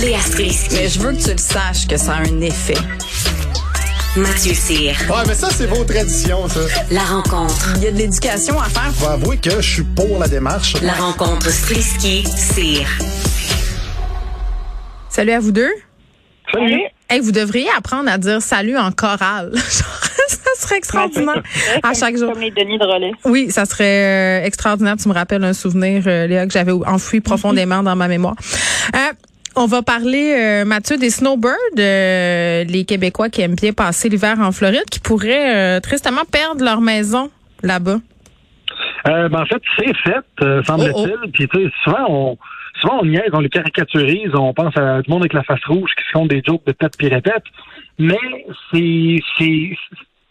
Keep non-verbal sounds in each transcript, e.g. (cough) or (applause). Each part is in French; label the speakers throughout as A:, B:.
A: Léa Strisky.
B: Mais je veux que tu le saches que ça a un effet.
A: Mathieu Cyr.
C: Ouais, mais ça, c'est vos traditions, ça.
A: La rencontre.
B: Il y a de l'éducation à faire.
C: Faut avouer que je suis pour la démarche.
A: La rencontre Strisky-Cyr.
D: Salut à vous deux.
E: Salut.
D: Hey, vous devriez apprendre à dire salut en chorale. (laughs) Genre, ça serait extraordinaire à chaque jour.
E: Comme les Denis de relais.
D: Oui, ça serait euh, extraordinaire. Tu me rappelles un souvenir, euh, Léa, que j'avais enfoui profondément dans ma mémoire. Euh, on va parler, euh, Mathieu, des snowbirds, euh, les Québécois qui aiment bien passer l'hiver en Floride, qui pourraient euh, tristement perdre leur maison là-bas.
E: Euh, ben, en fait, c'est fait, semble-t-il.
D: Oh,
E: Puis, tu sais, souvent, on, souvent, on niaise, on les caricaturise, on pense à tout le monde avec la face rouge qui se font des jokes de tête puis répète. Mais c'est, c'est,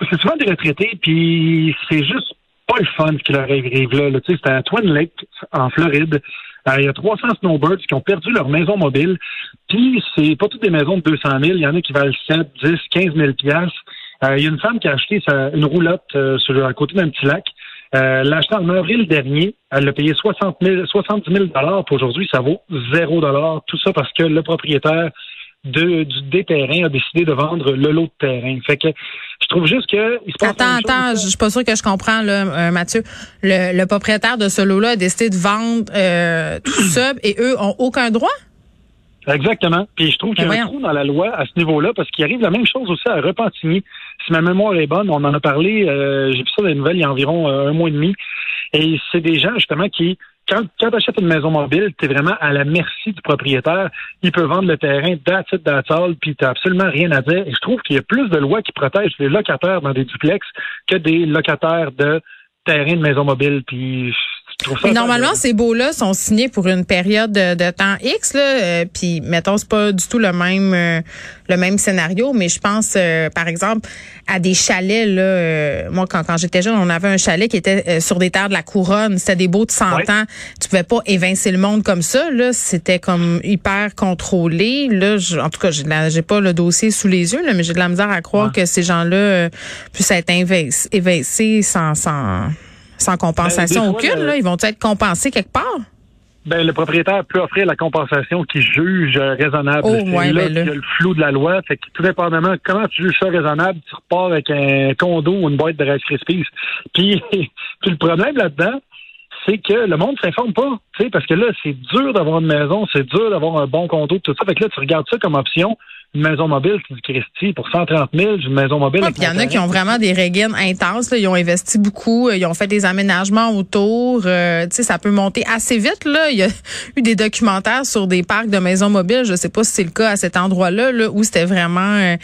E: c'est souvent des retraités, puis c'est juste pas le fun ce qui leur arrive là. là. Tu sais, c'était à Twin Lake, en Floride. Euh, il y a 300 snowbirds qui ont perdu leur maison mobile. Puis, c'est pas toutes des maisons de 200 000. Il y en a qui valent 7, 10, 15 000 piastres. Euh, Il y a une femme qui a acheté une roulotte euh, sur, à côté d'un petit lac. Euh, l'a acheté en avril dernier. Elle l'a payé 60 000, 70 000 dollars. Puis aujourd'hui, ça vaut 0 dollars. Tout ça parce que le propriétaire de, du, des terrains a décidé de vendre le lot de terrain. Fait que je trouve juste que il se passe
D: Attends, attends, je suis pas sûre que je comprends, là, euh, Mathieu. Le, le propriétaire de ce lot-là a décidé de vendre euh, tout ça et eux ont aucun droit?
E: Exactement. Puis je trouve qu'il y a
D: Ben
E: un
D: voyons.
E: trou dans la loi à ce niveau-là parce qu'il arrive la même chose aussi à Repentigny. Si ma mémoire est bonne, on en a parlé, euh, j'ai vu ça dans les nouvelles il y a environ euh, un mois et demi. Et c'est des gens justement qui, quand, quand tu achètes une maison mobile, tu es vraiment à la merci du propriétaire. Il peut vendre le terrain that's all, puis tu absolument rien à dire. Et je trouve qu'il y a plus de lois qui protègent les locataires dans des duplex que des locataires de terrain de maison mobile. Puis.
D: Mais normalement, ces baux-là sont signés pour une période de, de temps X, là. euh, puis, mettons, c'est pas du tout le même euh, le même scénario, mais je pense, euh, par exemple, à des chalets. Là, euh, moi, quand, quand j'étais jeune, on avait un chalet qui était euh, sur des terres de la couronne. C'était des baux de 100
E: Ouais.
D: ans. Tu pouvais pas évincer le monde comme ça. Là, c'était comme hyper contrôlé. Là, je- en tout cas, j'ai de la- j'ai pas le dossier sous les yeux, là, mais j'ai de la misère à croire
E: Ouais.
D: que ces gens-là euh, puissent être évincés sans sans sans compensation
E: Ben,
D: aucune.
E: le-
D: Là, ils vont être compensés quelque part?
E: Ben, le propriétaire peut offrir la compensation qu'il juge euh, raisonnable.
D: Oh,
E: C'est
D: ouais,
E: là
D: ben
E: qu'il y a le flou de la loi. Fait que tout dépendamment comment tu juges ça raisonnable, tu repars avec un condo ou une boîte de Rice Krispies. (laughs) Puis, puis le problème là-dedans, c'est que le monde s'informe pas. Tu sais, parce que là, c'est dur d'avoir une maison, c'est dur d'avoir un bon condo, tout ça. Fait que là, tu regardes ça comme option. Une maison mobile, tu dis Christy, pour 130 000, j'ai une maison mobile.
D: Ouais, il y en a qui ont vraiment des régines intenses. Là. Ils ont investi beaucoup. euh, Ils ont fait des aménagements autour. euh, tu sais, ça peut monter assez vite. Là. Il y a eu des documentaires sur des parcs de maisons mobiles. Je sais pas si c'est le cas à cet endroit-là, là, où c'était vraiment euh,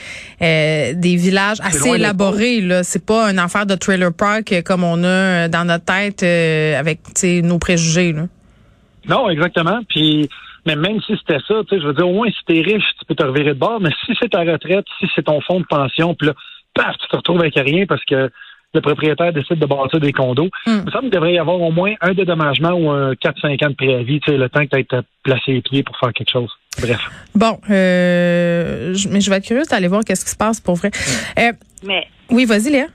D: euh, des villages assez élaborés. Là, c'est pas un affaire de trailer park euh, comme on a dans notre tête euh, avec nos préjugés. Là.
E: Non, exactement. Puis, mais même si c'était ça, tu sais, je veux dire, au moins, si t'es riche, tu peux te revirer de bord. Mais si c'est ta retraite, si c'est ton fonds de pension, puis là, paf, tu te retrouves avec rien parce que le propriétaire décide de bâtir des condos.
D: Hmm.
E: Il me semble qu'il devrait y avoir au moins un dédommagement ou un 4-5 ans de préavis, tu sais, le temps que tu aies placé les pieds pour faire quelque chose. Bref.
D: Bon, euh, je- mais je vais être curieuse d'aller voir qu'est-ce qui se passe pour vrai. Euh,
F: Mais,
D: oui, vas-y, Léa.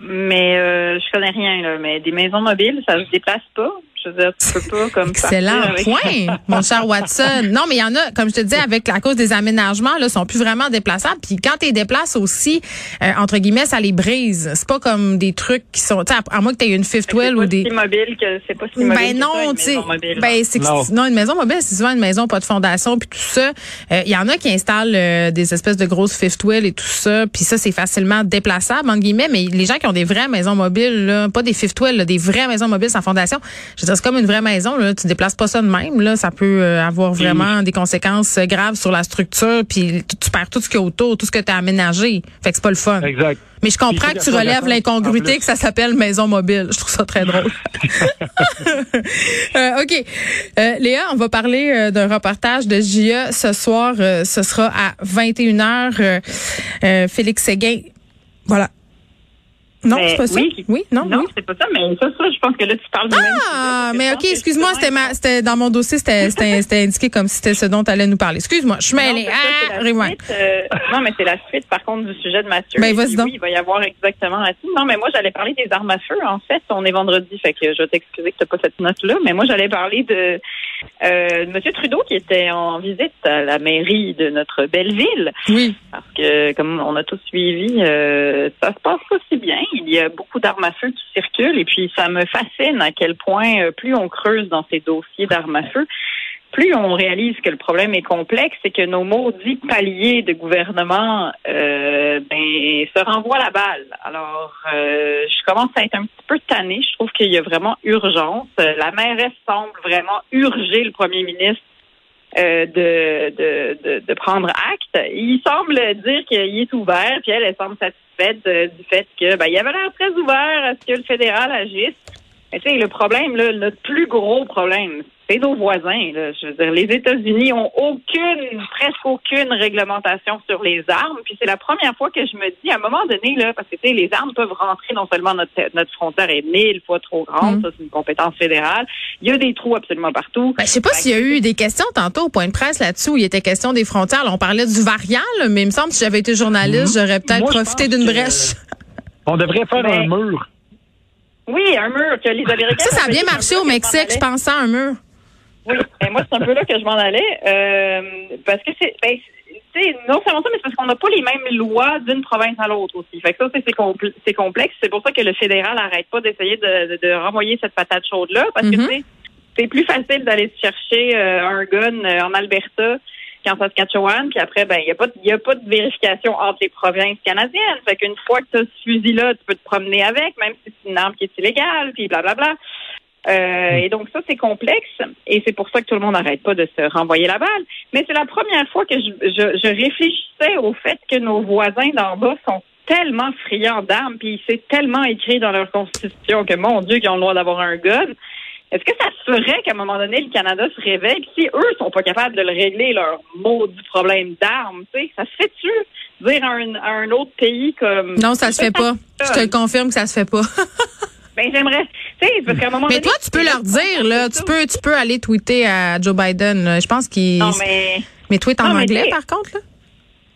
F: mais euh, je connais rien, là. Mais des maisons mobiles, ça se déplace pas. Je veux dire, tu peux pas comme
D: Excellent
F: avec-
D: point, mon cher Watson. Non, mais il y en a, comme je te disais, avec à cause des aménagements, là, sont plus vraiment déplaçables. Puis quand tu les déplaces aussi, euh, entre guillemets, ça les brise. C'est pas comme des trucs qui sont, à, à moins que tu aies une fifth wheel ou des.
F: si mobile que c'est pas si mobile.
D: Ben non,
F: une
D: tu sais.
F: maison mobile, là.
D: Ben c'est que
E: Non.
D: non, une maison mobile, c'est souvent une maison pas de fondation puis tout ça. Euh, Il y en a qui installent euh, des espèces de grosses fifth wheel et tout ça, puis ça c'est facilement déplaçable entre guillemets. Mais les gens qui ont des vraies maisons mobiles, là, pas des fifth wheel, là, des vraies maisons mobiles sans fondation, je veux dire c'est comme une vraie maison. Là, tu déplaces pas ça de même. Là, ça peut euh, avoir vraiment des conséquences graves sur la structure, puis tu, tu perds tout ce qu'il y a autour, tout ce que tu as aménagé. Fait que c'est pas le fun.
E: Exact.
D: Mais je comprends que tu relèves l'incongruité que ça s'appelle maison mobile. Je trouve ça très drôle. (laughs) Euh, OK. Euh, Léa, on va parler euh, d'un reportage de JE ce soir. Euh, ce sera à 21h. Euh, euh, Félix Séguin. Voilà. Non, c'est pas ça?
F: oui.
D: Oui, non,
F: Non,
D: oui.
F: c'est pas ça, mais ça, ça, je pense que là, tu parles sujet,
D: Ah, mais OK, excuse-moi, c'était ma, c'était dans mon dossier, c'était, c'était, c'était indiqué comme si c'était ce dont tu allais nous parler. Excuse-moi, je suis mêlée. Ah,
F: la
D: rewind.
F: suite, euh, non, mais c'est la suite, par contre, du sujet de Mathieu.
D: Ben, vas-y donc.
F: Oui, il va y avoir exactement là-dessus. Non, mais moi, j'allais parler des armes à feu. En fait, on est vendredi, fait que je vais t'excuser que t'as pas cette note-là, mais moi, j'allais parler de Euh, Monsieur Trudeau qui était en visite à la mairie de notre belle ville,
D: Oui.
F: parce que comme on a tous suivi, euh, ça se passe pas si bien. Il y a beaucoup d'armes à feu qui circulent et puis ça me fascine à quel point euh, plus on creuse dans ces dossiers d'armes à feu, plus on réalise que le problème est complexe et que nos maudits paliers de gouvernement euh, ben, se renvoient la balle. Alors, euh, je commence à être un petit peu tannée. Je trouve qu'il y a vraiment urgence. Euh, La mairesse semble vraiment urger le premier ministre euh, de, de, de, prendre acte. Il semble dire qu'il est ouvert, puis elle, elle semble satisfaite euh, du fait que ben, il avait l'air très ouvert à ce que le fédéral agisse. Mais tu sais, le problème, là, le plus gros problème, c'est nos voisins. Là. Je veux dire, les États-Unis ont aucune, presque aucune réglementation sur les armes. Puis c'est la première fois que je me dis, à un moment donné, là, parce que tu sais, les armes peuvent rentrer non seulement notre notre frontière est mille fois trop grande,
D: Mm.
F: ça c'est une compétence fédérale. Il y a des trous absolument partout.
D: Ben, je sais pas s'il y a eu des questions tantôt au point de presse là-dessus où il était question des frontières. Là, on parlait du variant, là, mais il me semble que si j'avais été journaliste, j'aurais peut-être profité d'une brèche.
E: On devrait faire
F: Ben,
E: un mur.
F: Oui, un mur que les Américains.
D: Ça, ça a bien marché au Mexique,
F: je
D: pensais à un mur.
F: Oui, ben moi, c'est un peu là que je m'en allais. euh, parce que c'est. Ben, non seulement ça, mais c'est parce qu'on n'a pas les mêmes lois d'une province à l'autre aussi. Fait que ça, c'est- compl- complexe. C'est pour ça que le fédéral n'arrête pas d'essayer de, de, de renvoyer cette patate chaude-là. Parce que, sais, c'est plus facile d'aller chercher euh, un gun euh, en Alberta qu'en Saskatchewan. Puis après, ben, il n'y a, pas de- y a pas de vérification entre les provinces canadiennes. Fait qu'une fois que tu as ce fusil-là, tu peux te promener avec, même si c'est une arme qui est illégale, puis blablabla. Euh, et donc ça, c'est complexe et c'est pour ça que tout le monde n'arrête pas de se renvoyer la balle. Mais c'est la première fois que je, je, je réfléchissais au fait que nos voisins d'en bas sont tellement friands d'armes, puis c'est tellement écrit dans leur constitution que, mon Dieu, qu'ils ont le droit d'avoir un gun. Est-ce que ça se ferait qu'à un moment donné, le Canada se réveille, si eux sont pas capables de le régler, leur maudit problème d'armes, tu sais, ça se fait-tu dire à un, à un autre pays comme...
D: Non, ça se fait pas. Je te le confirme que ça se fait pas. (laughs)
F: Ben, j'aimerais, tu sais, parce qu'à un moment
D: Mais
F: donné...
D: toi, tu peux leur dire, là, tu peux, tu peux aller tweeter à Joe Biden. là. Je pense qu'il.
F: Non, mais...
D: Mais tweet en
F: Non, mais
D: anglais, par contre, là.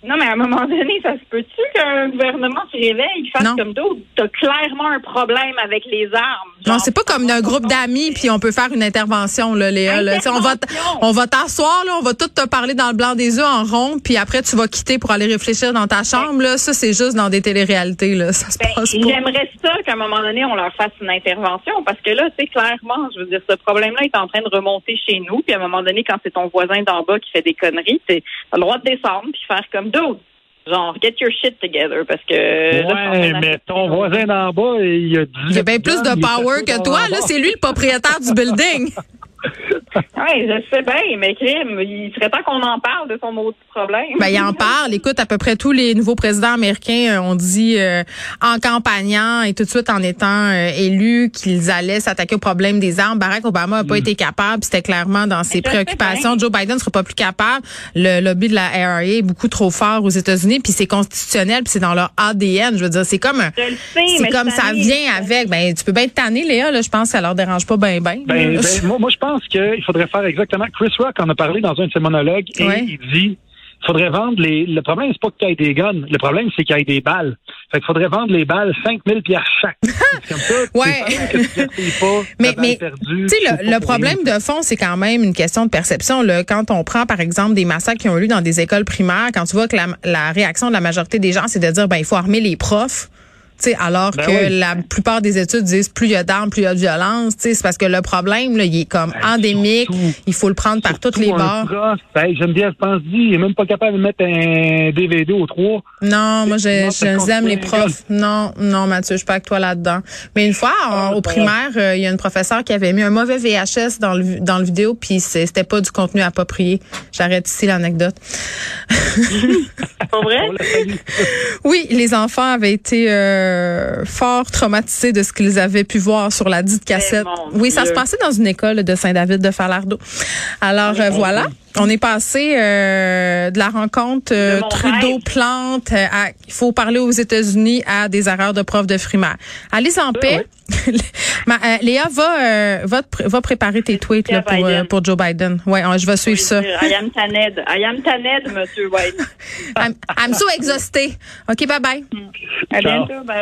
F: Non, mais à un moment donné, ça se peut-tu qu'un gouvernement se réveille fasse
D: Non.
F: comme d'autres? T'as clairement un problème avec les armes.
D: Non, c'est pas comme un groupe d'amis puis on peut faire une intervention là, Léa. Là. On va, on va t'asseoir là, on va tout te parler dans le blanc des yeux en rond, puis après tu vas quitter pour aller réfléchir dans ta chambre là. Ça c'est juste dans des téléréalités là, ça se
F: Ben,
D: passe pas.
F: J'aimerais ça qu'à un moment donné, on leur fasse une intervention parce que là, c'est clairement, je veux dire, ce problème-là est en train de remonter chez nous. Puis à un moment donné, quand c'est ton voisin d'en bas qui fait des conneries, t'as le droit de descendre puis faire comme d'autres. Genre, get your shit together parce que.
E: Ouais, mais ton voisin d'en bas, il a 18
D: Il y a bien plus de power que toi là, c'est lui le propriétaire du building. (laughs) (laughs)
F: Ouais, je sais bien, mais crime, il serait temps qu'on en parle de son maudit problème.
D: Ben, il en parle. Écoute, à peu près tous les nouveaux présidents américains euh, ont dit euh, en campagnant et tout de suite en étant euh, élus qu'ils allaient s'attaquer au problème des armes. Barack Obama n'a pas été capable. C'était clairement dans ses préoccupations. Joe Biden ne sera pas plus capable. Le lobby de la ARA est beaucoup trop fort aux États-Unis, puis c'est constitutionnel, puis c'est dans leur ADN. Je veux dire, c'est comme un-
F: Je le sais,
D: c'est comme ça vient avec. Ben, tu peux bien être tanné, Léa. Là, je pense que ça leur dérange pas bien, bien.
E: Ben, ben, moi, moi, je pense qu'il faudrait faire exactement. Chris Rock en a parlé dans un de ses monologues et
D: Ouais.
E: il dit il faudrait vendre les. Le problème, c'est pas qu'il y ait des guns. Le problème, c'est qu'il y ait des balles. Fait qu'il faudrait vendre les balles 5000 piastres chaque. (laughs) C'est comme ça.
D: Ouais.
E: Que tu pas. (laughs)
D: Mais, mais
E: perdue,
D: tu sais,
E: c'est
D: le, le problème
E: rien.
D: de fond, c'est quand même une question de perception. Là. Quand on prend, par exemple, des massacres qui ont eu lieu dans des écoles primaires, quand tu vois que la, la réaction de la majorité des gens, c'est de dire, ben, il faut armer les profs. Tu sais, alors
E: Ben
D: que
E: oui.
D: la plupart des études disent plus il y a d'armes, plus il y a de violence. C'est parce que le problème, là, il est comme
E: Ben,
D: endémique.
E: surtout-
D: il faut le prendre par toutes les bords.
E: prof, ben, Geneviève pense dit, il est même pas capable de mettre un DVD au 3.
D: Non, moi, je, je aime les profs. Non, non, Mathieu, je suis pas avec toi là-dedans. Mais une fois, en- au primaire, euh, il y a une professeure qui avait mis un mauvais VHS dans le, dans le vidéo, puis c'était pas du contenu approprié. J'arrête ici l'anecdote. (laughs)
F: Pas vrai? (laughs)
D: Oui, les enfants avaient été euh, fort traumatisés de ce qu'ils avaient pu voir sur la dite cassette. Oui, ça se passait dans une école de Saint-David de Falardeau. Alors euh, voilà, on est passé euh, de la rencontre euh, Trudeau-Plante euh, à il faut parler aux États-Unis à des erreurs de profs de primaire. Allez en paix. (laughs) Ma- euh, Léa va euh, va, te pr- va préparer tes tweets là, pour, euh, pour Joe Biden. Ouais, on- je vais suivre ça.
F: I am Taned. I am Taned, monsieur White. (laughs)
D: I'm, I'm so exhausted. OK, bye bye.
F: À
E: Ciao.
F: bientôt. Bye.